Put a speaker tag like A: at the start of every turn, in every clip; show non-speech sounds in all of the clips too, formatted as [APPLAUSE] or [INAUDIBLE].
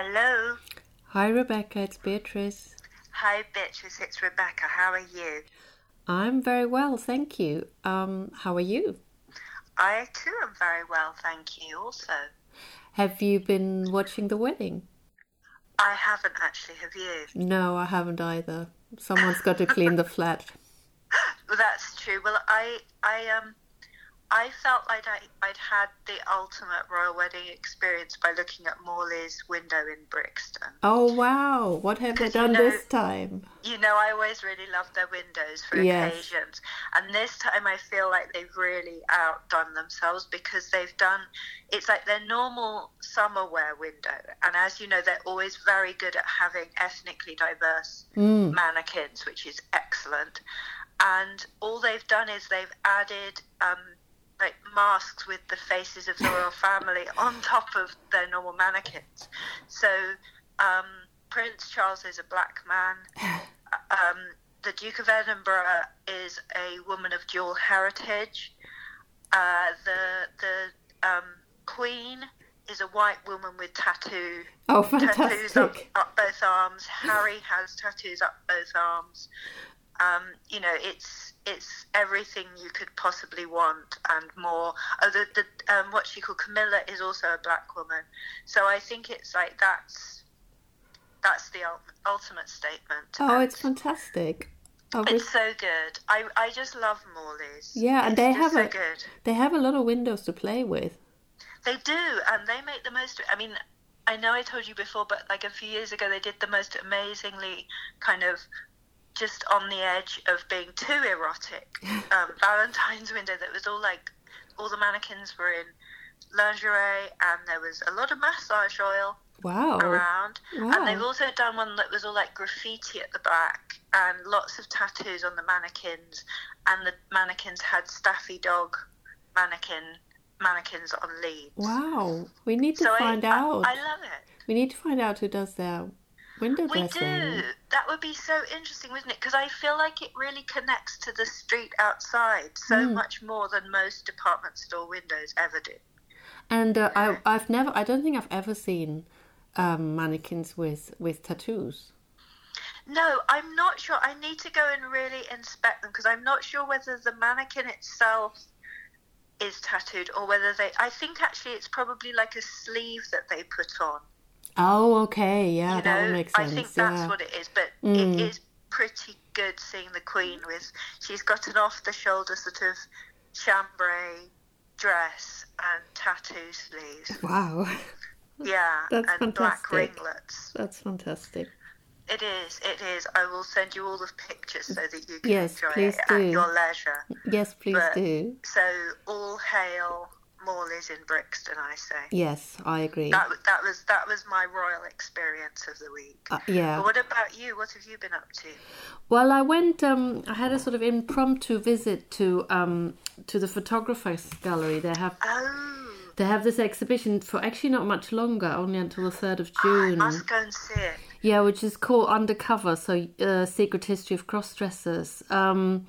A: Hello.
B: Hi, Rebecca. It's Beatrice.
A: Hi, Beatrice. It's Rebecca. How are you?
B: I'm very well, thank you. Um, how are you?
A: I too am very well, thank you. Also,
B: Have you been watching the wedding?
A: I haven't actually. Have you?
B: No, I haven't either. Someone's got to clean the [LAUGHS] flat.
A: Well, that's true. Well, I, I um, I felt like I, I'd had the ultimate royal wedding experience by looking at Morley's window in Brixton.
B: Oh wow! What have they
A: 'Cause you
B: done
A: know-
B: this time?
A: You know, I always really love their windows for
B: Yes.
A: occasions. And this time I feel like they've really outdone themselves because they've done it's like their normal summer wear window. And as you know, they're always very good at having ethnically diverse
B: Mm.
A: mannequins, which is excellent. And all they've done is they've added um, like masks with the faces of the royal family on top of their normal mannequins. So um, Prince Charles is a black man. [SIGHS] Um, the Duke of Edinburgh is a woman of dual heritage. Uh, the the um, Queen is a white woman with tattoo
B: Oh,
A: tattoos up, up both arms. Harry has tattoos up both arms. Um, you know, it's it's everything you could possibly want and more. Oh, the, the um, what she called Camilla is also a black woman. So I think it's like that's that's the ultimate statement.
B: Oh,
A: And
B: it's fantastic. Oh,
A: it's so good. I I just love Morley's.
B: Yeah, and
A: It's
B: they have
A: so
B: a-
A: good.
B: they have a lot of windows to play with.
A: They do, and they make the most. I mean, I know I told you before, but like a few years ago, they did the most amazingly kind of just on the edge of being too erotic [LAUGHS] um, Valentine's window that was all like all the mannequins were in lingerie, and there was a lot of massage oil
B: Wow!
A: around.
B: Wow.
A: And they've also done one that was all like graffiti at the back and lots of tattoos on the mannequins. And the mannequins had Staffy Dog mannequin mannequins on leads.
B: Wow! We need to
A: So
B: find
A: I,
B: out.
A: I, love it.
B: We need to find out who does their window
A: We
B: dressing.
A: do. That would be so interesting, wouldn't it? Because I feel like it really connects to the street outside so
B: Hmm.
A: much more than most department store windows ever do.
B: And uh, I, I've never, I don't think I've ever seen um, mannequins with with tattoos.
A: No, I'm not sure. I need to go and really inspect them because I'm not sure whether the mannequin itself is tattooed or whether they. I think actually it's probably like a sleeve that they put on.
B: Oh, okay, yeah,
A: you
B: that
A: know,
B: would make
A: I
B: sense.
A: think that's
B: yeah.
A: what it is. But
B: Mm.
A: it is pretty good seeing the Queen with. She's got an off-the-shoulder sort of chambray dress and tattoo sleeves.
B: Wow,
A: Yeah, [LAUGHS]
B: That's
A: and black ringlets.
B: that's fantastic.
A: It is. It is. I will send you all the pictures so that you can
B: Yes,
A: enjoy it
B: do.
A: at your leisure.
B: Yes, please
A: But-
B: do.
A: So all hail Morley's in Brixton. I say
B: Yes, I agree.
A: that was that was that was my royal experience of the week.
B: Uh, yeah.
A: But what about you? What have you been up to?
B: Well, I went. Um, I had a sort of impromptu visit to um, to the photographers gallery. They have
A: Oh,
B: they have this exhibition for actually not much longer, only until the third of June.
A: I must go and see it.
B: Yeah, which is called Undercover, so uh, Secret History of Cross Dressers. Um,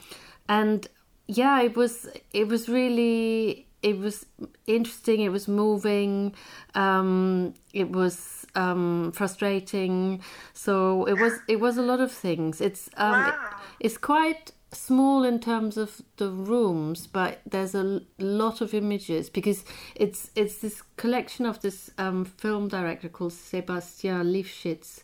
B: and yeah, it was it was really it was interesting. It was moving. Um, it was um, frustrating. So it was it was a lot of things. It's um,
A: Wow.
B: it's quite small in terms of the rooms but there's a lot of images because it's it's this collection of this um, film director called Sebastian Lifshitz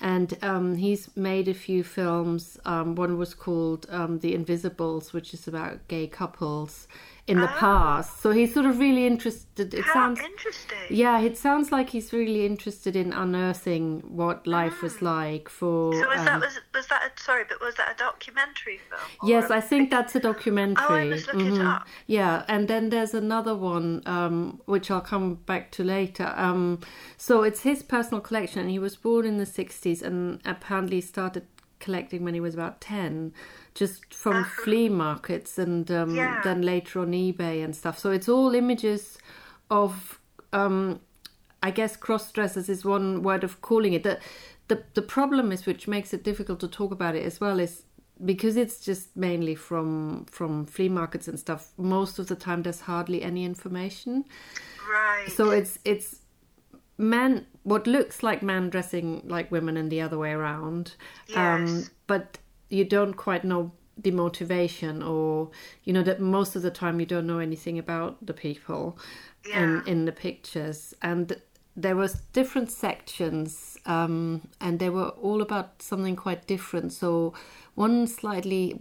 B: and um, he's made a few films um, one was called um, The Invisibles which is about gay couples in the past so he's sort of really interested it
A: How
B: sounds
A: interesting.
B: yeah it sounds like he's really interested in unearthing what life was like for
A: So was that
B: um,
A: was was that a, sorry, but was that a documentary film?
B: Yes, I think that's a documentary.
A: Oh, I must look it
B: Mhm.
A: up.
B: Yeah, and then there's another one um, which I'll come back to later. Um, so it's his personal collection. He was born in the 60s and apparently started collecting when he was about 10, just from flea markets and um.
A: Yeah.
B: then later on eBay and stuff. So it's all images of. Um, I guess cross dressers is one word of calling it. The, the the problem is, which makes it difficult to talk about it as well, is because it's just mainly from from flea markets and stuff. Most of the time, there's hardly any information.
A: right.
B: So it's it's men, what looks like men dressing like women and the other way around. Um, but you don't quite know the motivation, or you know that most of the time you don't know anything about the people in in the pictures, and there was different sections, um, and they were all about something quite different. So one slightly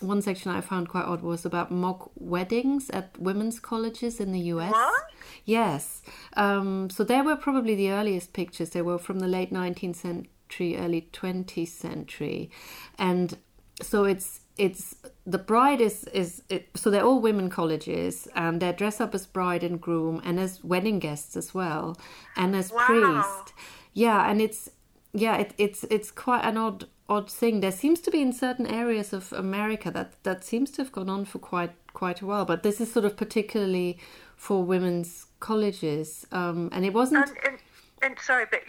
B: one section I found quite odd was about mock weddings at women's colleges in the US.
A: What?
B: Yes. Um, so they were probably the earliest pictures. They were from the late 19th century, early 20th century, and so it's it's the bride is is it, so they're all women colleges and they dress up as bride and groom and as wedding guests as well and as
A: Wow.
B: priest. Yeah, and it's yeah, it, it's it's quite an odd odd thing. There seems to be in certain areas of America that that seems to have gone on for quite quite a while, but this is sort of particularly for women's colleges, um, and it wasn't.
A: And, and, and sorry, but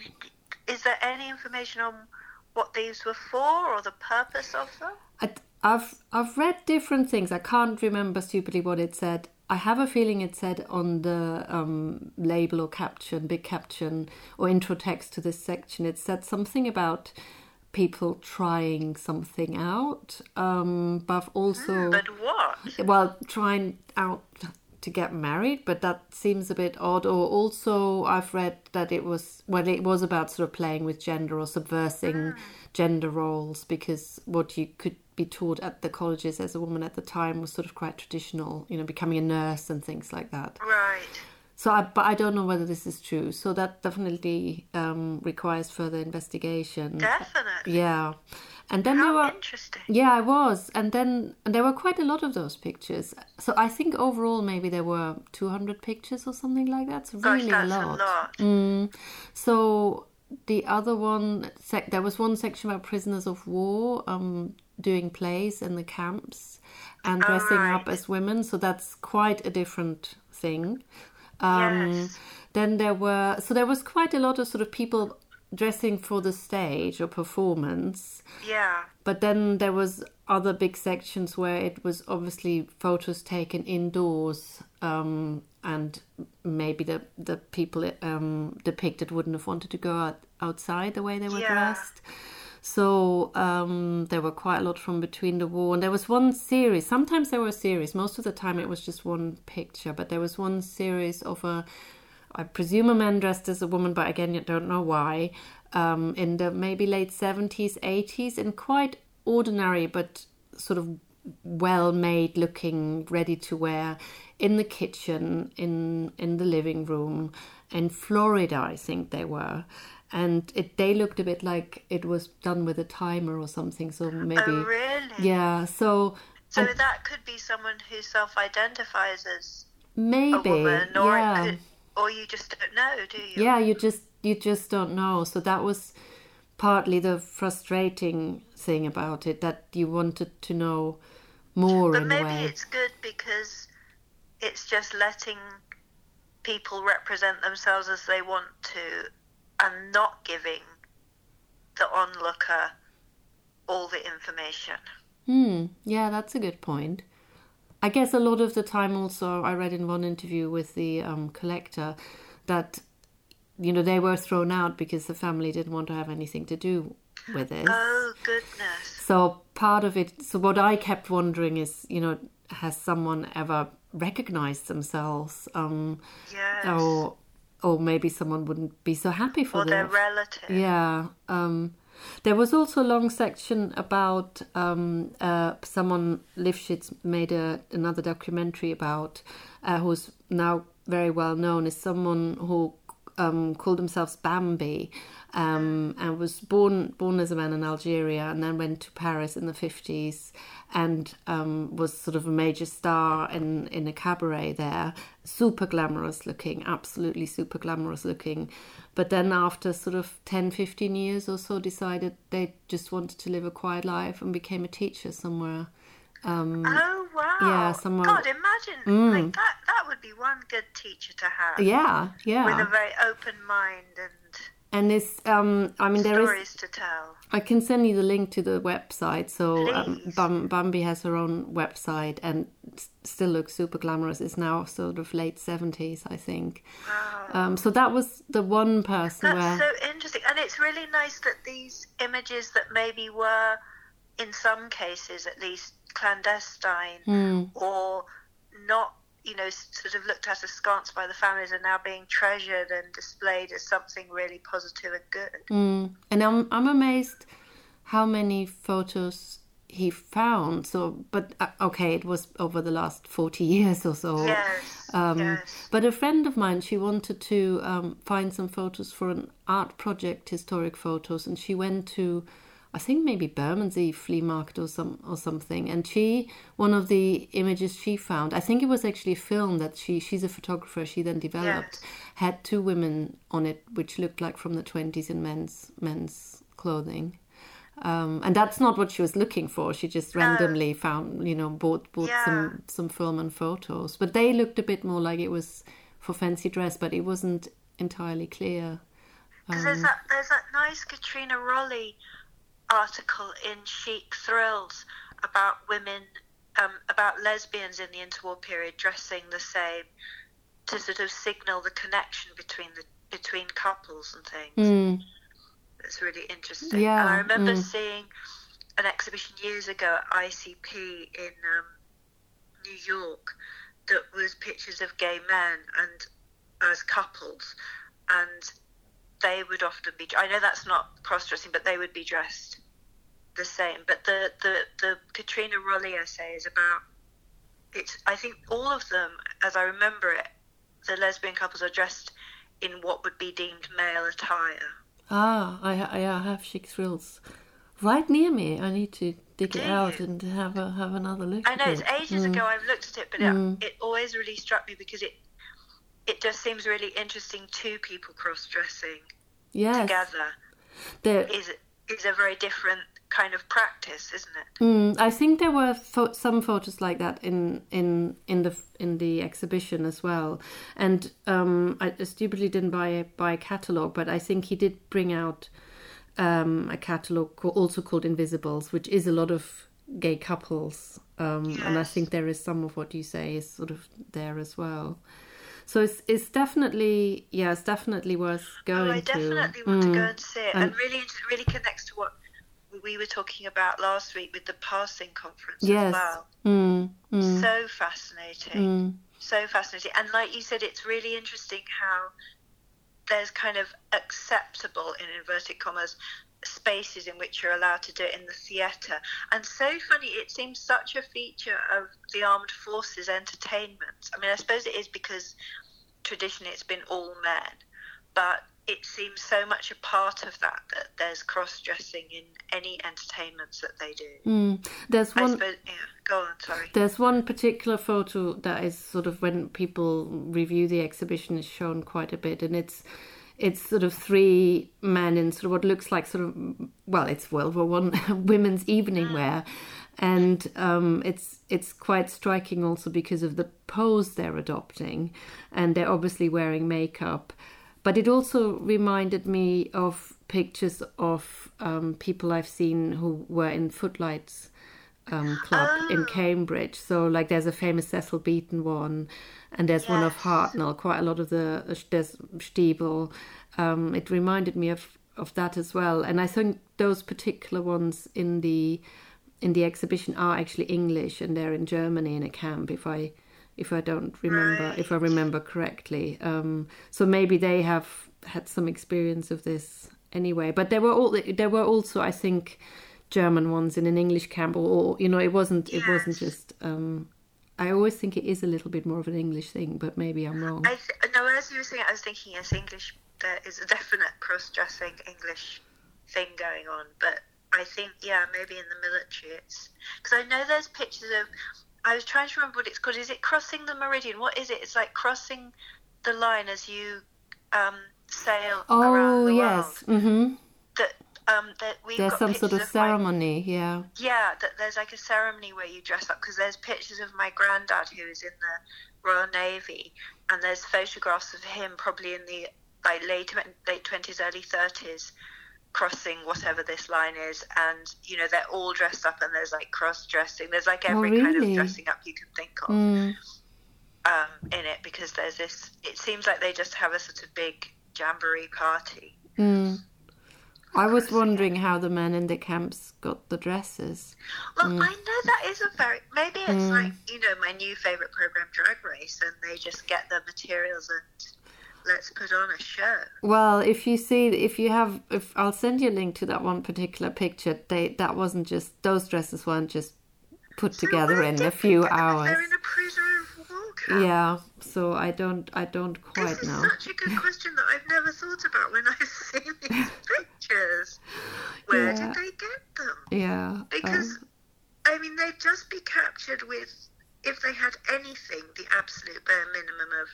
A: is there any information on what these were for or the purpose of them?
B: I, I've I've read different things. I can't remember stupidly what it said. I have a feeling it said on the um, label or caption, big caption or intro text to this section. It said something about people trying something out, um, but also
A: But what?
B: well trying out to get married but that seems a bit odd or also i've read that it was well it was about sort of playing with gender or subversing gender roles because what you could be taught at the colleges as a woman at the time was sort of quite traditional you know becoming a nurse and things like that
A: Right.
B: so I, but i don't know whether this is true so that definitely um, requires further investigation
A: Definitely.
B: yeah and then there were
A: interesting.
B: yeah, I was, and then and there were quite a lot of those pictures. So I think overall maybe there were two hundred pictures or something like that. So
A: Gosh,
B: really
A: that's
B: a lot.
A: lot.
B: Mm. So the other one, sec- there was one section about prisoners of war, um, doing plays in the camps and dressing up as women. So that's quite a different thing. Um,
A: Yes.
B: Then there were so there was quite a lot of sort of people dressing for the stage or performance.
A: Yeah.
B: But then there was other big sections where it was obviously photos taken indoors, um, and maybe the the people um, depicted wouldn't have wanted to go out, outside the way they were
A: Yeah.
B: dressed. So um, there were quite a lot from between the war, and there was one series. Sometimes there were series. Most of the time, it was just one picture. But there was one series of a, I presume a man dressed as a woman, but again, you don't know why. Um, in the maybe late seventies, eighties, in quite ordinary but sort of well-made looking, ready to wear, in the kitchen, in in the living room, in Florida, I think they were and it they looked a bit like it was done with a timer or something so oh, maybe
A: Oh, really?
B: yeah so
A: So
B: and
A: that could be someone who self-identifies as
B: maybe, a
A: woman, or
B: yeah
A: could, or you just don't know, do you?
B: yeah you just you just don't know so that was partly the frustrating thing about it that you wanted to know more
A: But maybe it's good because it's just letting people represent themselves as they want to and not giving the onlooker all the information.
B: Hmm. Yeah, that's a good point. I guess a lot of the time, also, I read in one interview with the um, collector that you know they were thrown out because the family didn't want to have anything to do with it.
A: Oh, goodness.
B: So part of it. So what I kept wondering is, you know, has someone ever recognized themselves, um,
A: Yes.
B: or or maybe someone wouldn't be so happy for
A: or their
B: them.
A: relative.
B: Yeah. Um, there was also a long section about um, uh, someone Lifshitz made a, another documentary about uh, who's now very well known as someone who um, called themselves Bambi um, and was born born as a man in Algeria and then went to Paris in the fifties and um, was sort of a major star in in a cabaret there, super glamorous looking, absolutely super glamorous looking. But then after sort of 10, 15 years or so, decided they just wanted to live a quiet life and became a teacher somewhere. Um,
A: Oh wow!
B: Yeah, someone-
A: God, imagine like that. Would be one good teacher to have.
B: yeah, yeah.
A: With a very open mind and
B: and it's um i mean there is
A: Stories to tell.
B: I can send you the link to the website. So um. Bambi has her own website and s- still looks super glamorous. It's now sort of late seventies, I think. Um, so that was the one person
A: That's
B: where
A: so interesting, and it's really nice that these images that maybe were, in some cases at least, clandestine
B: Hmm.
A: or not, you know, sort of looked at askance by the families, are now being treasured and displayed as something really positive and good.
B: Mm. And I'm I'm amazed how many photos he found. So, but uh, okay, it was over the last forty years or so.
A: Yes,
B: Um,
A: yes.
B: But a friend of mine, she wanted to um, find some photos for an art project, historic photos, and she went to, I think maybe Bermondsey flea market or some or something. And she, one of the images she found, I think it was actually a film that she she's a photographer. She then developed
A: Yes.
B: had two women on it, which looked like from the twenties in men's men's clothing. Um, and that's not what she was looking for. She just randomly found, you know, bought bought
A: Yeah.
B: some some film and photos. But they looked a bit more like it was for fancy dress, but it wasn't entirely clear.
A: Because
B: Um,
A: there's that there's that nice Katrina Rolley article in Chic Thrills about women um, about lesbians in the interwar period dressing the same to sort of signal the connection between the between couples and things.
B: Mm,
A: It's really interesting.
B: Yeah,
A: And I remember
B: mm.
A: seeing an exhibition years ago at ICP in um, New York that was pictures of gay men and as couples, and they would often be. I know that's not cross-dressing, but they would be dressed the same. But the the the Katrina Rolley essay is about. It's. I think all of them, as I remember it, the lesbian couples are dressed in what would be deemed male attire.
B: ah, I I have chic thrills right near me. I need to dig it out
A: you?
B: and have a have another look.
A: I know it's
B: it.
A: ages
B: Mm.
A: ago I've looked at it, but
B: Mm.
A: it, it always really struck me because it it just seems really interesting. Two people cross dressing
B: Yes,
A: together
B: there,
A: is is a very different kind of practice, isn't it?
B: Mm, I think there were pho- some photos like that in in in the in the exhibition as well, and um, I stupidly didn't buy a, buy a catalog, but I think he did bring out um, a catalog co- also called Invisibles, which is a lot of gay couples, um, and I think there is some of what you say is sort of there as well. So it's it's definitely yeah, it's definitely worth going
A: Oh, I
B: to.
A: definitely want to go
B: Mm.
A: and see it,
B: And-
A: and really really connects to what we were talking about last week with the passing conference
B: Yes.
A: as well.
B: Mm, mm,
A: So fascinating.
B: mm.
A: so fascinating. And like you said, it's really interesting how there's kind of acceptable, in inverted commas, spaces in which you're allowed to do it in the theatre. And so funny, it seems such a feature of the armed forces entertainment. I mean, I suppose it is because traditionally it's been all men, but it seems so much a part of that that there's cross dressing in any entertainments that they do.
B: Mm. There's one.
A: suppose, yeah, go on, sorry.
B: There's one particular photo that is sort of when people review the exhibition is shown quite a bit, and it's it's sort of three men in sort of what looks like sort of well, it's World War One [LAUGHS] women's evening wear, and um, it's it's quite striking also because of the pose they're adopting, and they're obviously wearing makeup. But it also reminded me of pictures of um, people I've seen who were in Footlights um, club in Cambridge. So like there's a famous Cecil Beaton one, and there's one of Hartnell. Quite a lot of the there's Stiebel. Um, it reminded me of of that as well. And I think those particular ones in the in the exhibition are actually English, and they're in Germany in a camp. If I if I don't remember if I remember correctly. Um, so maybe they have had some experience of this anyway. But there were all there were also I think German ones in an English camp, or, or you know, it wasn't it wasn't just. Um, I always think it is a little bit more of an English thing, but maybe I'm wrong.
A: I th- no, as you were saying, I was thinking yes, English. There is a definite cross-dressing English thing going on, but I think yeah, maybe in the military it's because I know there's pictures of. I was trying to remember what it's called. Is it crossing the meridian? What is it? It's like crossing the line as you um, sail around
B: oh
A: the
B: yes,
A: world.
B: hmm
A: That um, that we've
B: there's some sort of
A: pictures my-
B: ceremony. Yeah.
A: yeah, that there's like a ceremony where you dress up because there's pictures of my granddad who is in the Royal Navy, and there's photographs of him probably in the like late late twenties, early thirties, crossing whatever this line is, and you know they're all dressed up, and there's like cross dressing. There's like
B: Oh,
A: every kind of dressing up you can think of
B: Mm.
A: um, in it because there's this. It seems like they just have a sort of big jamboree party.
B: Mm. I was wondering how the men in the camps got the dresses.
A: Well,
B: Mm.
A: I know that is a very maybe it's like you know my new favorite program, Drag Race, and they just get the materials and let's put on a show.
B: Well, if you see, if you have, if I'll send you a link to that one particular picture. They that wasn't just those dresses weren't just put together in a few hours.
A: They're in a prisoner of war camp.
B: Yeah, so I don't, I don't quite
A: This is
B: know.
A: such a good question that I've never thought about when I've seen these pictures. [LAUGHS] Where
B: Yeah.
A: did they get them?
B: Yeah,
A: Because,
B: um,
A: I mean, they'd just be captured with, if they had anything, the absolute bare minimum of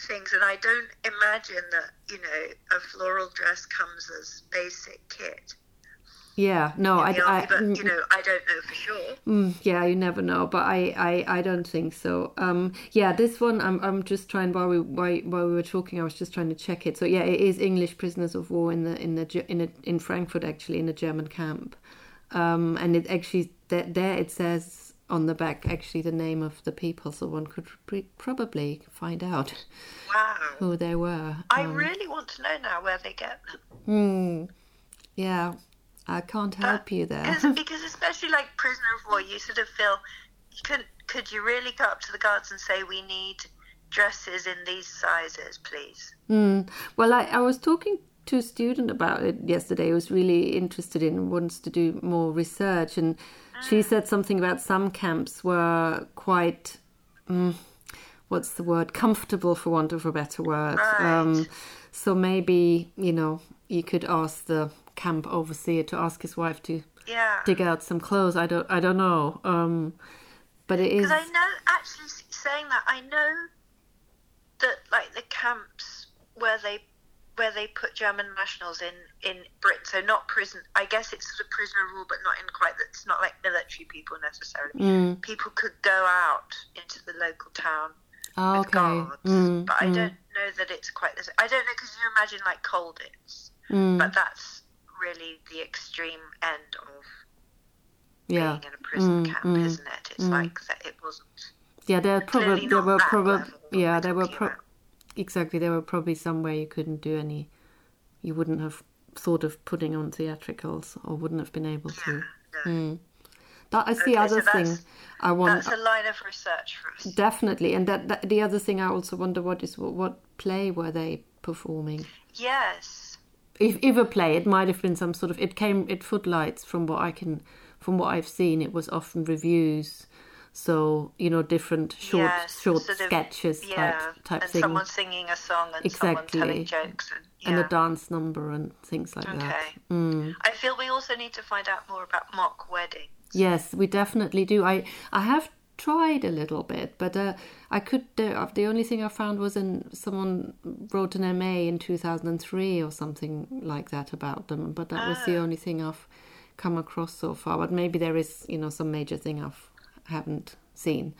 A: things. And I don't imagine that, you know, a floral dress comes as basic kit.
B: Yeah. No, I,
A: the
B: I,
A: but,
B: mm,
A: you know, I don't know for sure.
B: Mm, yeah, you never know, but I, I, I don't think so. Um, yeah, this one I'm, I'm just trying while we while, while we were talking, I was just trying to check it. So yeah, it is English prisoners of war in the in the in a, in Frankfurt actually in a German camp, um, and it actually there, there it says on the back actually the name of the people, so one could pre- probably find out
A: Wow.
B: who they were.
A: I really want to know now where they get them.
B: Hmm. Yeah, I can't help you there.
A: Because, especially like prisoner of war, you sort of feel, could could you really go up to the guards and say, we need dresses in these sizes, please?
B: Mm. Well, I, I was talking to a student about it yesterday who was really interested in, wants to do more research. And she said something about some camps were quite, mm, what's the word, comfortable for want of a better word. Um, so maybe, you know, you could ask the camp overseer to ask his wife to
A: Yeah.
B: dig out some clothes. I don't, I don't know. Um, but it is.
A: Because I know, actually, saying that, I know that like the camps where they where they put German nationals in in Britain, so not prison. I guess it's sort of prisoner war, but not in quite. It's not like military people necessarily.
B: Mm.
A: People could go out into the local town
B: Oh,
A: with
B: okay.
A: guards,
B: Mm,
A: but I
B: mm,
A: don't know that it's quite the same. I don't know because you imagine like Colditz,
B: mm,
A: but that's really the extreme end of
B: yeah.
A: being in a prison
B: Mm,
A: camp,
B: mm,
A: isn't it? It's
B: mm.
A: like that. It wasn't.
B: Yeah, there probably there were probably yeah there were pro- exactly there were probably somewhere you couldn't do any you wouldn't have thought of putting on theatricals or wouldn't have been able to.
A: No.
B: That is the other
A: so
B: thing I want
A: That's a line of research for us.
B: definitely, and that, that the other thing I also wonder what is what, what play were they performing?
A: Yes.
B: If, if a play, it might have been some sort of. It came. It footlights from what I can, from what I've seen. It was often reviews, so you know, different short,
A: yes.
B: short
A: sort of-
B: sketches
A: yeah.
B: type type
A: and
B: thing,
A: someone singing a song and someone telling
B: Exactly.
A: jokes and
B: and a dance number and things like that.
A: Okay.
B: Mm.
A: I feel we also need to find out more about mock weddings.
B: Yes, we definitely do. I I have tried a little bit, but uh, I could. Uh, the only thing I found was in someone wrote an MA in two thousand and three or something like that about them. But that was the only thing I've come across so far. But maybe there is, you know, some major thing I've haven't seen.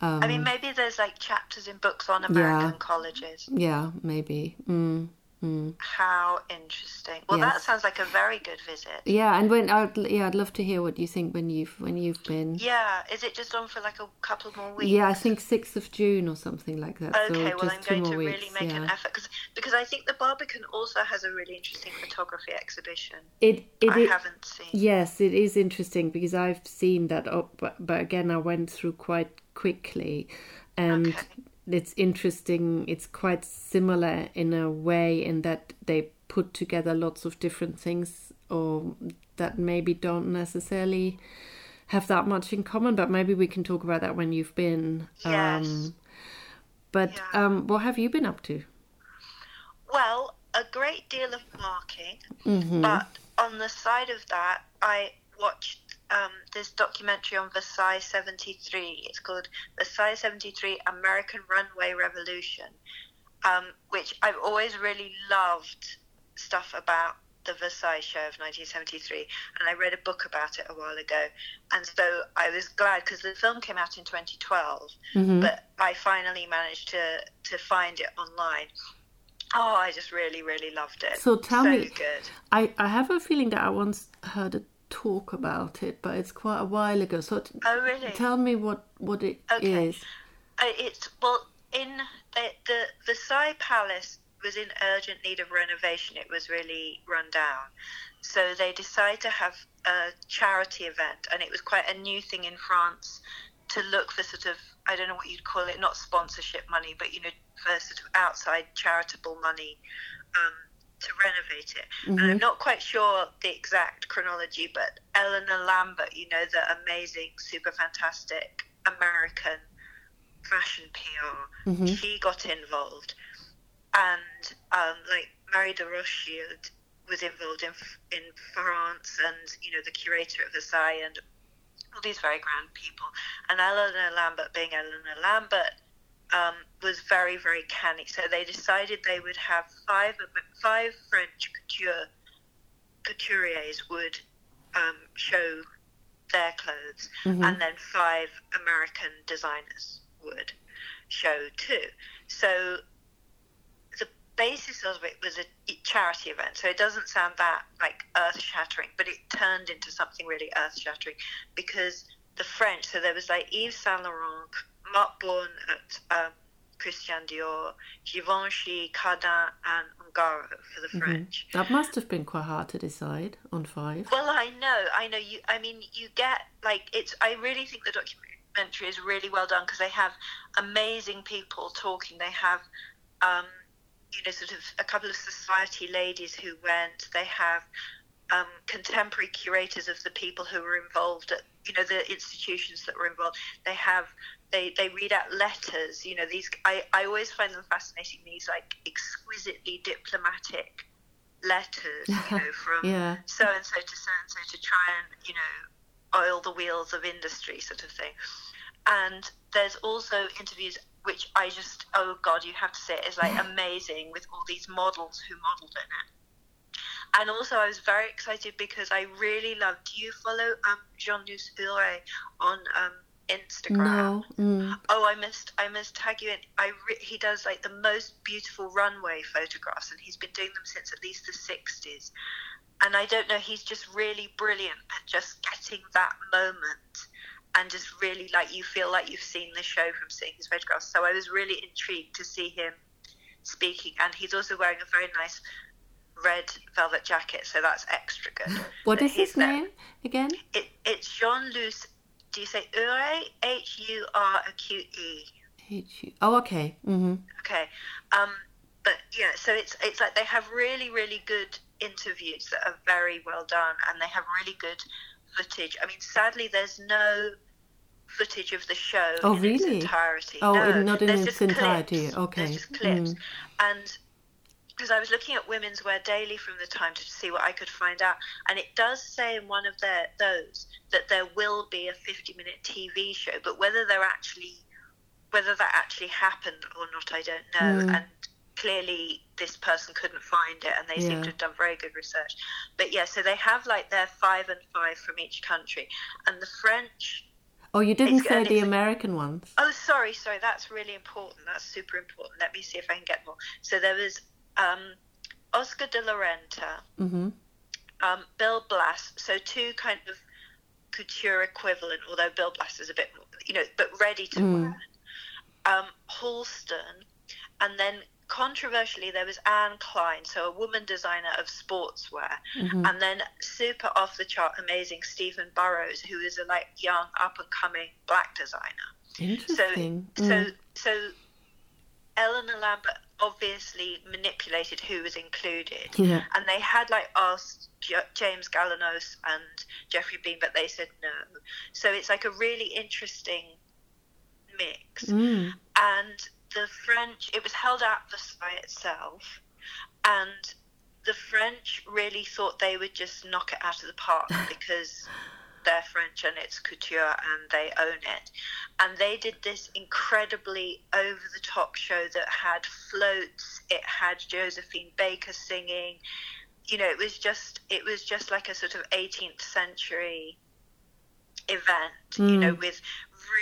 B: Um,
A: I mean, maybe there's like chapters in books on American
B: Yeah.
A: colleges.
B: yeah, maybe. Mm, mm.
A: How interesting. Well,
B: Yes.
A: that sounds like a very good visit.
B: Yeah, and when I'd yeah, I'd love to hear what you think when you've when you've been.
A: Yeah. Is it just on for like a couple more weeks?
B: Yeah, I think sixth of June or something like that. so
A: Okay, well,
B: just
A: I'm going to
B: weeks.
A: really make
B: yeah.
A: an effort cause, because I think the Barbican also has a really interesting photography exhibition.
B: It it
A: I
B: is-
A: haven't seen.
B: Yes, it is interesting because I've seen that up, but, but again, I went through quite quickly, and
A: Okay.
B: It's interesting. It's quite similar in a way in that they put together lots of different things, or that maybe don't necessarily have that much in common. But maybe we can talk about that when you've been.
A: Yes.
B: but
A: Yeah.
B: um, what have you been up to?
A: Well, a great deal of marking,
B: Mm-hmm.
A: but on the side of that, I watched um, this documentary on Versailles 73. It's called Versailles 73 American Runway Revolution, um, which I've always really loved stuff about the Versailles show of 1973, and I read a book about it a while ago, and so I was glad because the film came out in 2012,
B: Mm-hmm.
A: but I finally managed to to find it online. Oh, I just really, really loved it.
B: So tell
A: so
B: me,
A: good.
B: I, I have a feeling that I once heard a talk about it, but it's quite a while ago. So t-
A: Oh, really?
B: tell me what what it is.
A: Okay. Uh, it's well in the, the Versailles Palace was in urgent need of renovation. It was really run down, so they decided to have a charity event, and it was quite a new thing in France to look for sort of I don't know what you'd call it, not sponsorship money, but you know for sort of outside charitable money. Um, to renovate it, and I'm not quite sure the exact chronology, but Eleanor Lambert, you know, the amazing, super fantastic American fashion PR, she got involved, and um, like Marie de Rothschild was involved in in France, and you know the curator at Versailles, and all these very grand people, and Eleanor Lambert, being Eleanor Lambert, um, was very very canny. So they decided they would have five five French couture couturiers would um, show their clothes, and then five American designers would show too. So the basis of it was a charity event, so it doesn't sound that like earth shattering, but it turned into something really earth shattering because the French. So there was like Yves Saint Laurent, Marc Bohan at um, Christian Dior, Givenchy, Cardin, and Ungaro for the French.
B: That must have been quite hard to decide on five.
A: Well, I know, I know. You, I mean, you get like it's. I really think the documentary is really well done because they have amazing people talking. They have, um, you know, sort of a couple of society ladies who went. They have um, contemporary curators of the people who were involved at, you know, the institutions that were involved. They have. They, they read out letters, you know, these, I, I always find them fascinating, these like exquisitely diplomatic letters, you [LAUGHS] know, from
B: Yeah.
A: so and so to so and so to try and you know oil the wheels of industry sort of thing and there's also interviews which i just oh god you have to say it is like [LAUGHS] amazing with all these models who modeled in it and also i was very excited because i really loved. do you follow um jean-luc on um instagram
B: No. Mm.
A: Oh, I must, I must tag you in. I re- he does like the most beautiful runway photographs, and he's been doing them since at least the '60s. And I don't know, he's just really brilliant at just getting that moment, and just really like you feel like you've seen the show from seeing his photographs. So I was really intrigued to see him speaking, and he's also wearing a very nice red velvet jacket, so that's extra good.
B: What
A: But
B: is his
A: there.
B: name again?
A: It, it's Jean Luc. Do you say Ure? H U R Q E.
B: H- Oh, okay. hmm
A: Okay. Um, but yeah, so it's it's like they have really really good interviews that are very well done, and they have really good footage. I mean, sadly, there's no footage of the show
B: Oh,
A: in
B: really?
A: its entirety.
B: Oh,
A: no,
B: in- not in its entirety.
A: clips.
B: Okay.
A: There's just clips,
B: Mm.
A: and because I was looking at Women's Wear Daily from the time to see what I could find out, and it does say in one of their those that there will be a 50-minute TV show, but whether they're actually whether that actually happened or not, I don't know.
B: Mm.
A: And clearly, this person couldn't find it, and they seem to have done very good research. But yeah, so they have like their five and five from each country, and the French.
B: Oh, you didn't
A: It's-
B: say the American ones.
A: Oh, sorry, sorry, that's really important. That's super important. Let me see if I can get more. So there was um, Oscar de la Renta,
B: hmm
A: um, Bill Blass, so two kind of couture equivalent, although Bill Blass is a bit you know, but ready to
B: Mm.
A: wear. Um, Halston, and then controversially there was Anne Klein, so a woman designer of sportswear,
B: Mm-hmm.
A: and then super off the chart amazing Stephen Burrows, who is a like young up and coming black designer.
B: Interesting.
A: so
B: Mm.
A: so Eleanor Lambert obviously manipulated who was included
B: Yeah.
A: and they had like asked J- James Galanos and Geoffrey Beene, but they said no. So it's like a really interesting mix.
B: Mm.
A: And the French, it was held at Versailles itself, and the French really thought they would just knock it out of the park [LAUGHS] because they're French and it's couture and they own it. And they did this incredibly over the top show that had floats, it had Josephine Baker singing. You know, it was just it was just like a sort of 18th century event, you know, hmm. with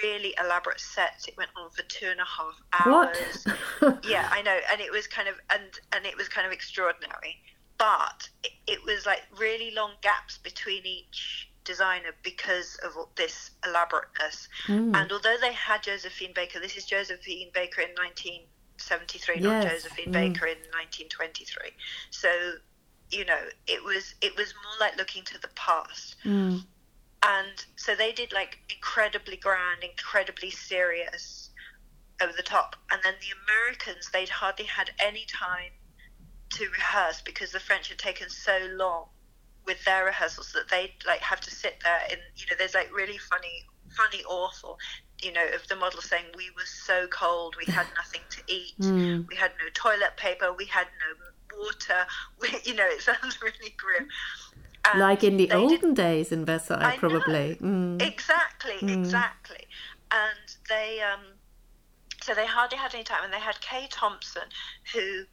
A: really elaborate sets. It went on for two and a half hours.
B: What? [LAUGHS]
A: yeah, I know, and it was kind of and and it was kind of extraordinary. But it, it was like really long gaps between each designer because of this elaborateness.
B: Mm.
A: And although they had Josephine Baker, this is Josephine Baker in 1973, not Josephine
B: mm.
A: Baker in 1923. So you know, it was it was more like looking to the past
B: Mm.
A: and so they did like incredibly grand, incredibly serious, over the top. And then the Americans, they'd hardly had any time to rehearse because the French had taken so long with their rehearsals that they'd like have to sit there. and you know, there's like really funny, funny, awful. You know, of the model saying we were so cold, we had [LAUGHS] nothing to eat,
B: Mm.
A: we had no toilet paper, we had no water. [LAUGHS] We, you know, it sounds [LAUGHS] really grim. And
B: Like in the
A: they did-
B: olden days in Versailles,
A: I
B: probably. Mm.
A: Exactly,
B: Mm.
A: exactly. And they, um, so they hardly had any time, and they had Kay Thompson, who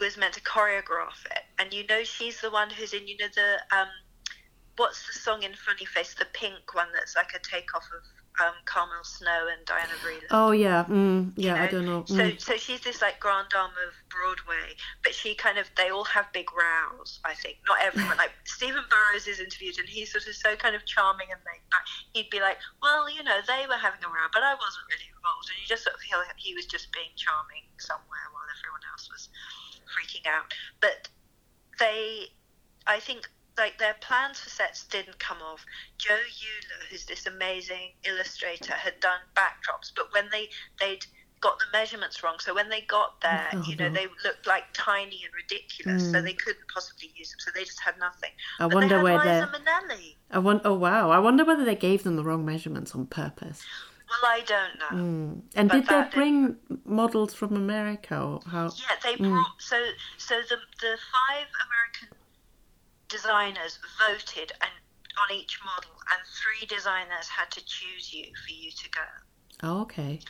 A: was meant to choreograph it, and you know she's the one who's in, you know the, um, what's the song in Funny Face, the pink one that's like a takeoff of um, Carmel Snow and Diana Vreeland.
B: Oh yeah, mm. yeah. I
A: know?
B: don't know.
A: So,
B: Mm.
A: so she's this like grand dame of Broadway, but she kind of they all have big rows. I think not everyone. like [LAUGHS] Stephen Burrows is interviewed, and he's sort of so kind of charming and laid back. He'd be like, "Well, you know, they were having a row, but I wasn't really involved," and you just sort of feel like he was just being charming somewhere while everyone else was freaking out. But they, I think. Like their plans for sets didn't come off. Joe Eula, who's this amazing illustrator, had done backdrops, but when they they'd got the measurements wrong. So when they got there,
B: Oh,
A: you know,
B: no.
A: they looked like tiny and ridiculous. So
B: Mm.
A: they couldn't possibly use them. So they just had nothing.
B: I
A: But
B: wonder where
A: Liza. Minnelli.
B: I want. Oh wow! I wonder whether they gave them the wrong measurements on purpose.
A: Well, I don't know.
B: Mm. And
A: But
B: did they bring models from America or how?
A: Yeah, they
B: Mm.
A: brought so so the the five American designers voted and on each model, and three designers had to choose you for you to go.
B: Oh, okay.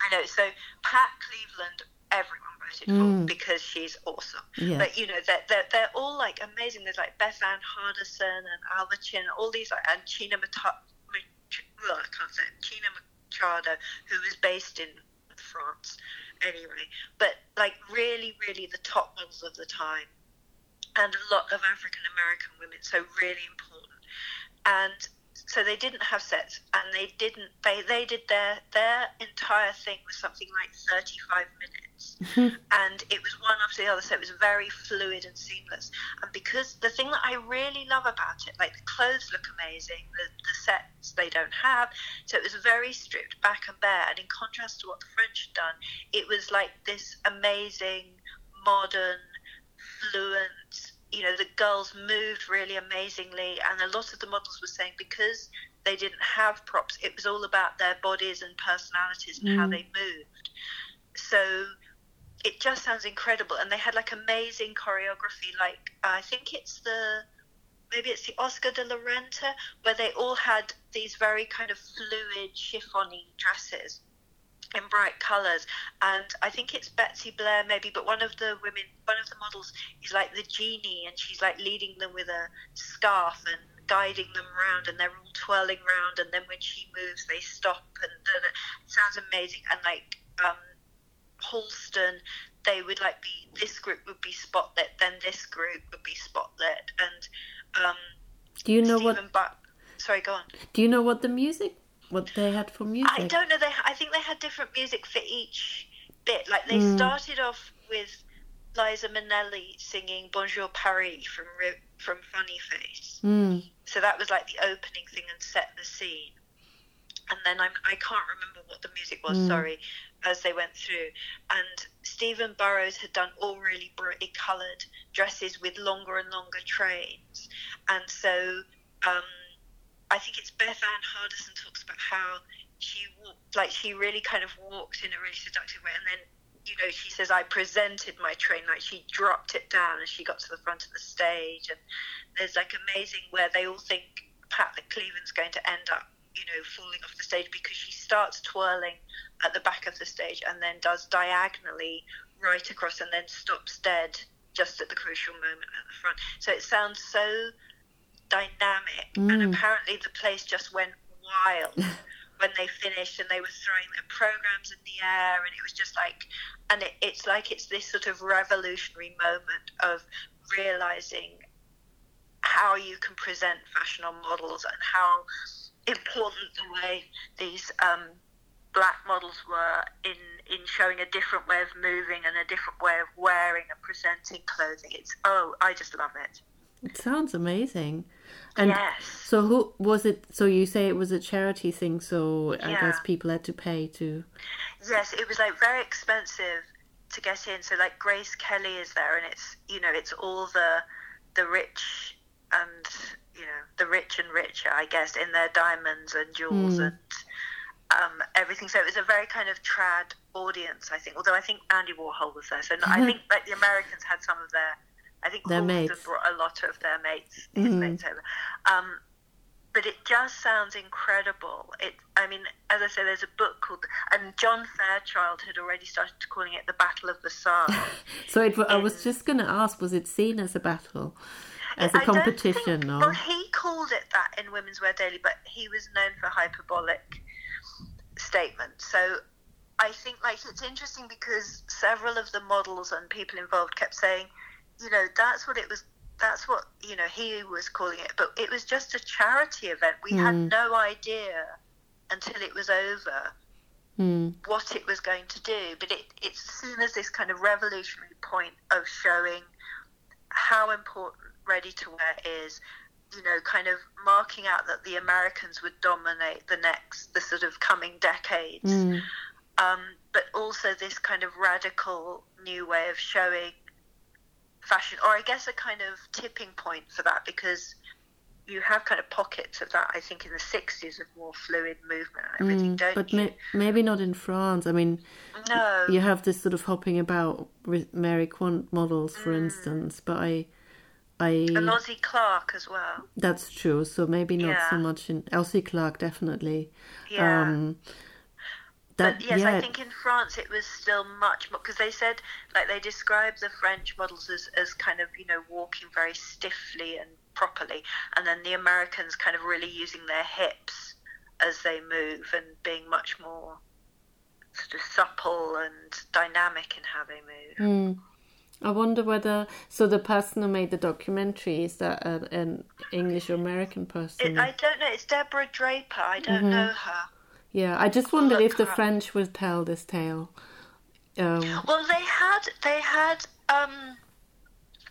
A: I know. So Pat Cleveland, everyone voted
B: Mm.
A: for because she's awesome.
B: Yeah.
A: But you know, they're, they're, they're all like amazing. There's like Bethann Hardison and Alva Chinn, all these like and China Mata- well, I can't say it, China Machado, who was based in France anyway. But like really, really the top models of the time, and a lot of African American women, so really important. And so they didn't have sets, and they didn't. They they did their their entire thing was something like thirty five minutes [LAUGHS] and it was one after the other, so it was very fluid and seamless. And because the thing that I really love about it, like the clothes look amazing, the, the sets they don't have, so it was very stripped back and bare. And in contrast to what the French had done, it was like this amazing, modern, fluent. You know, the girls moved really amazingly, and a lot of the models were saying because they didn't have props, it was all about their bodies and personalities and how
B: Mm.
A: they moved. So it just sounds incredible and they had like amazing choreography like i think it's the maybe it's the oscar de la renta where they all had these very kind of fluid chiffony dresses in bright colors and i think it's betsy blair maybe but one of the women one of the models is like the genie and she's like leading them with a scarf and guiding them around and they're all twirling around and then when she moves they stop and it sounds amazing and like um Halston, they would like be this group would be spotlit, then this group would be spotlit, and um,
B: Do you know
A: Stephen
B: what?
A: Buck. Sorry, go on.
B: Do you know what the music? What they had for music?
A: I don't know. They, I think they had different music for each bit. Like they
B: Mm.
A: started off with Liza Minnelli singing "Bonjour Paris" from from Funny Face.
B: Mm.
A: So that was like the opening thing and set the scene. And then I'm, I can't remember what the music was,
B: Mm.
A: sorry, as they went through. And Stephen Burrows had done all really brightly coloured dresses with longer and longer trains. And so um, I think it's Bethann Hardison talks about how she walked, like she really kind of walked in a really seductive way. And then, you know, she says, I presented my train, like she dropped it down as she got to the front of the stage. And there's like amazing where they all think Pat that Cleveland's going to end up, you know, falling off the stage because she starts twirling at the back of the stage and then does diagonally right across and then stops dead just at the crucial moment at the front. So it sounds so dynamic, and
B: Mm.
A: apparently the place just went wild [LAUGHS] when they finished and they were throwing their programs in the air and it was just like and it, it's like it's this sort of revolutionary moment of realizing how you can present fashion on models and how important the way these um, black models were in in showing a different way of moving and a different way of wearing and presenting clothing. It's oh, I just love it.
B: It sounds amazing. And
A: yes.
B: so who was it? So you say it was a charity thing, so I guess people had to pay to.
A: Yes, it was like very expensive to get in. So like Grace Kelly is there, and it's you know it's all the the rich and you know the rich and richer, I guess, in their diamonds and jewels mm. and um, everything. So it was a very kind of trad audience, I think. Although I think Andy Warhol was there, so I [LAUGHS] think like the Americans had some of their. I think
B: their mates
A: brought a lot of their mates, his mm-hmm. mates over. Um, but it just sounds incredible. It, I mean, as I say, there's a book called, and John Fairchild had already started calling it the Battle of Versailles.
B: so it, I was just going to ask, was it seen as a battle, as a I competition?
A: Think, Well, he called it that in Women's Wear Daily, but he was known for hyperbolic statements. So I think like it's interesting because several of the models and people involved kept saying, you know, that's what it was. That's what you know he was calling it, but it was just a charity event. We mm. had hmm. no idea until it was over mm. what it was going to do. But it, it's seen as this kind of revolutionary point of showing how important ready to wear is, you know, kind of marking out that the Americans would dominate the next, the sort of coming decades. Mm. Um, but also this kind of radical new way of showing fashion, or I guess a kind of tipping point for that because you have kind of pockets of that, I think, in the 60s of more fluid movement and everything, mm, don't
B: but
A: you?
B: May- maybe not in France. I mean,
A: no.
B: you have this sort of hopping about with Mary Quant models, for mm. instance, but I I
A: and Ossie Clark as well.
B: That's true. So maybe not yeah. so much in Ossie Clark, definitely.
A: Yeah. Um, that, but yes, yeah. I think in France it was still much more because they said like they described the French models as, as kind of you know walking very stiffly and properly, and then the Americans kind of really using their hips as they move and being much more sort of supple and dynamic in how they move.
B: Mm. I wonder whether so the person who made the documentary is that a, an English or American person?
A: It, I don't know. It's Deborah Draper. I don't mm-hmm. know her.
B: Yeah, I just wondered if the French would tell this tale. Um,
A: well, they had they had um,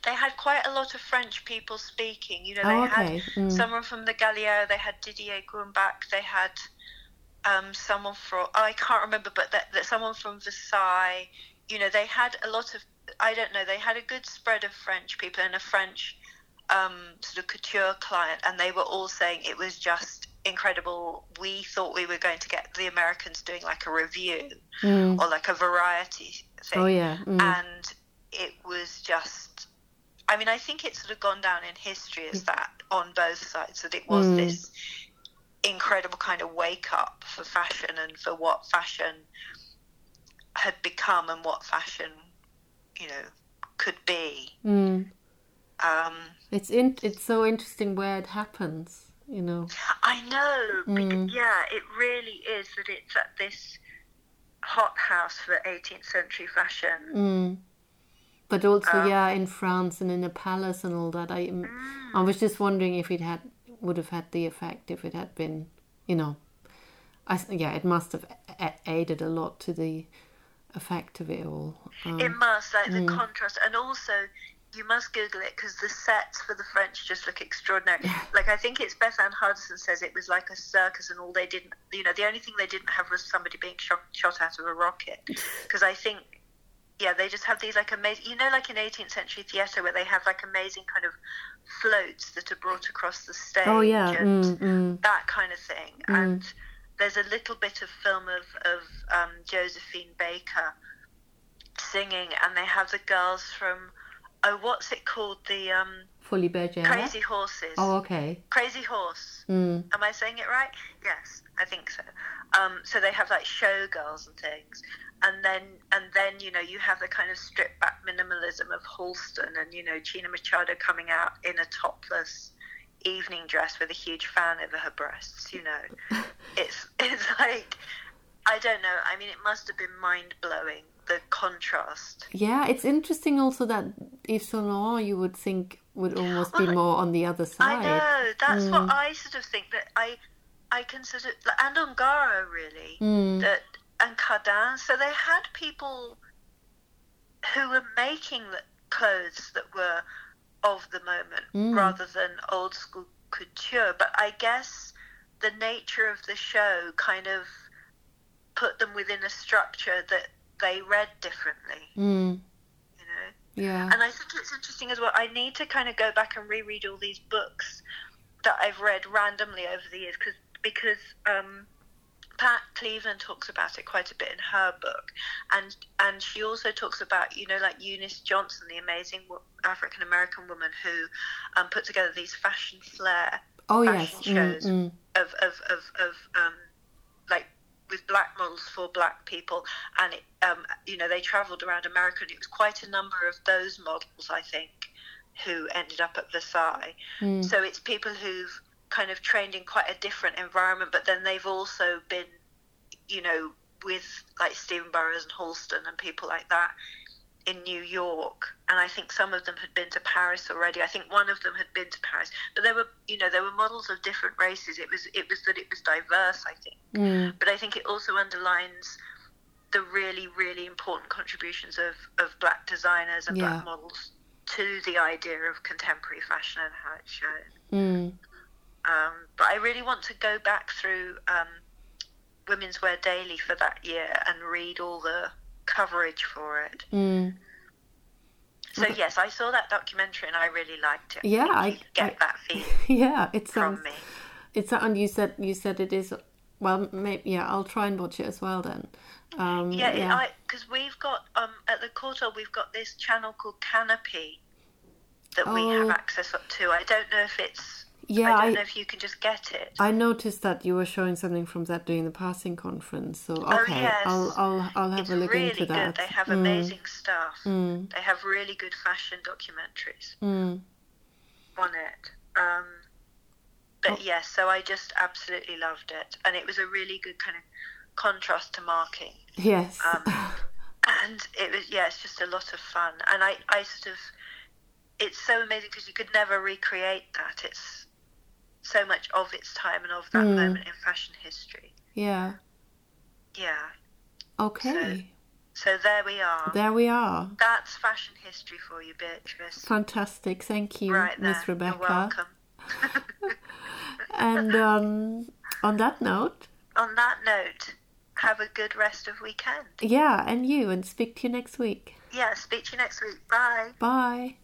A: they had quite a lot of French people speaking. You know, they
B: oh, okay.
A: had mm. someone from the Galliera. They had Didier Grumbach. They had um, someone from oh, I can't remember, but that, that someone from Versailles. You know, they had a lot of I don't know. They had a good spread of French people and a French um, sort of couture client, and they were all saying it was just incredible. We thought we were going to get the Americans doing like a review mm. or like a variety thing.
B: Oh yeah,
A: mm. and it was just. I mean, I think it's sort of gone down in history as that on both sides that it was mm. this incredible kind of wake up for fashion and for what fashion had become and what fashion you know could be.
B: Mm.
A: Um,
B: it's in, it's so interesting where it happens, you know.
A: I know. Mm. Yeah, it really is that it's at this hothouse for 18th century fashion.
B: Mm. But also, um, yeah, in France and in a palace and all that. I, mm. I was just wondering if it had would have had the effect if it had been, you know. I, yeah, it must have aided a lot to the effect of it all.
A: Um, it must, like mm. the contrast, and also you must Google it because the sets for the French just look extraordinary. like I think it's Bethann Hardison says it was like a circus, and all they didn't, you know, the only thing they didn't have was somebody being shot, shot out of a rocket. [LAUGHS] Because I think, yeah, they just have these like amazing, you know, like in 18th century theatre where they have like amazing kind of floats that are brought across the stage.
B: Oh yeah,
A: and
B: mm, mm.
A: that kind of thing,
B: mm.
A: and there's a little bit of film of, of um, Josephine Baker singing, and they have the girls from oh, what's it called? The um,
B: Folies Bergère.
A: Crazy Horses.
B: Oh, okay.
A: Crazy Horse.
B: Mm.
A: Am I saying it right? Yes, I think so. Um, so they have like showgirls and things, and then and then you know you have the kind of stripped back minimalism of Halston and you know China Machado coming out in a topless evening dress with a huge fan over her breasts. You know, [LAUGHS] it's [LAUGHS] it's like I don't know. I mean, it must have been mind blowing the contrast.
B: Yeah, it's interesting also that Yves Saint Laurent you would think would almost be more on the other side.
A: I know. That's
B: Mm.
A: what I sort of think that I I consider and Ungaro really
B: Mm.
A: that and Cardin. So they had people who were making the clothes that were of the moment
B: Mm.
A: rather than old school couture. But I guess the nature of the show kind of put them within a structure that they read differently.
B: Mm.
A: You know.
B: Yeah.
A: And I think it's interesting as well. I need to kind of go back and reread all these books that I've read randomly over the years cause, because um, Pat Cleveland talks about it quite a bit in her book, and and she also talks about you know like Eunice Johnson, the amazing African American woman who um, put together these fashion flair
B: oh yes.
A: fashion
B: Mm,
A: shows
B: mm.
A: of of of, of um, with black models for black people, and it, um, you know they travelled around America, and it was quite a number of those models, I think, who ended up at Versailles.
B: Mm.
A: So it's people who've kind of trained in quite a different environment, but then they've also been, you know, with like Stephen Burrows and Halston and people like that in New York, and I think some of them had been to Paris already. I think one of them had been to Paris, but there were, you know, there were models of different races. It was, it was that it was diverse. I think,
B: Mm.
A: but I think it also underlines the really, really important contributions of of black designers and
B: Yeah.
A: black models to the idea of contemporary fashion and how it's shown.
B: Mm.
A: Um, but I really want to go back through um, Women's Wear Daily for that year and read all the coverage for it.
B: Mm.
A: So yes, I saw that documentary and I really liked it.
B: Yeah, I-
A: get
B: I-
A: that feeling [LAUGHS]
B: Yeah, it sounds.
A: from me.
B: It's and you said you said it is. Well, maybe yeah. I'll try and watch it as well then. Um,
A: Yeah,
B: yeah.
A: because we've got um, at the Courtauld we've got this channel called Kanopy that we have
B: Oh.
A: access up to. I don't know if it's.
B: Yeah,
A: I don't
B: I-
A: know if you can just get it.
B: I noticed that you were showing something from that during the passing conference. So okay,
A: oh yes,
B: I'll I'll I'll have
A: it's
B: a look
A: really
B: into that.
A: good. They have
B: Mm,
A: amazing stuff.
B: Mm.
A: They have really good fashion documentaries.
B: Mm.
A: on it. Um, but
B: Oh.
A: yes, so I just absolutely loved it, and it was a really good kind of contrast to marking,
B: Yes.
A: Um, [LAUGHS] and it was yeah, it's just a lot of fun, and I I sort of it's so amazing because you could never recreate that. It's so much of its time and of that
B: Mm.
A: moment in fashion history.
B: yeah.
A: Yeah,
B: Okay.
A: so there we are.
B: there we are.
A: That's fashion history for you, Beatrice.
B: Fantastic. Thank you,
A: right there.
B: Miss Rebecca.
A: You're welcome. [LAUGHS] [LAUGHS]
B: And um, on that note,
A: On that note, have a good rest of weekend.
B: yeah, and you, and speak to you next week.
A: Yeah, speak to you next week. Bye.
B: Bye.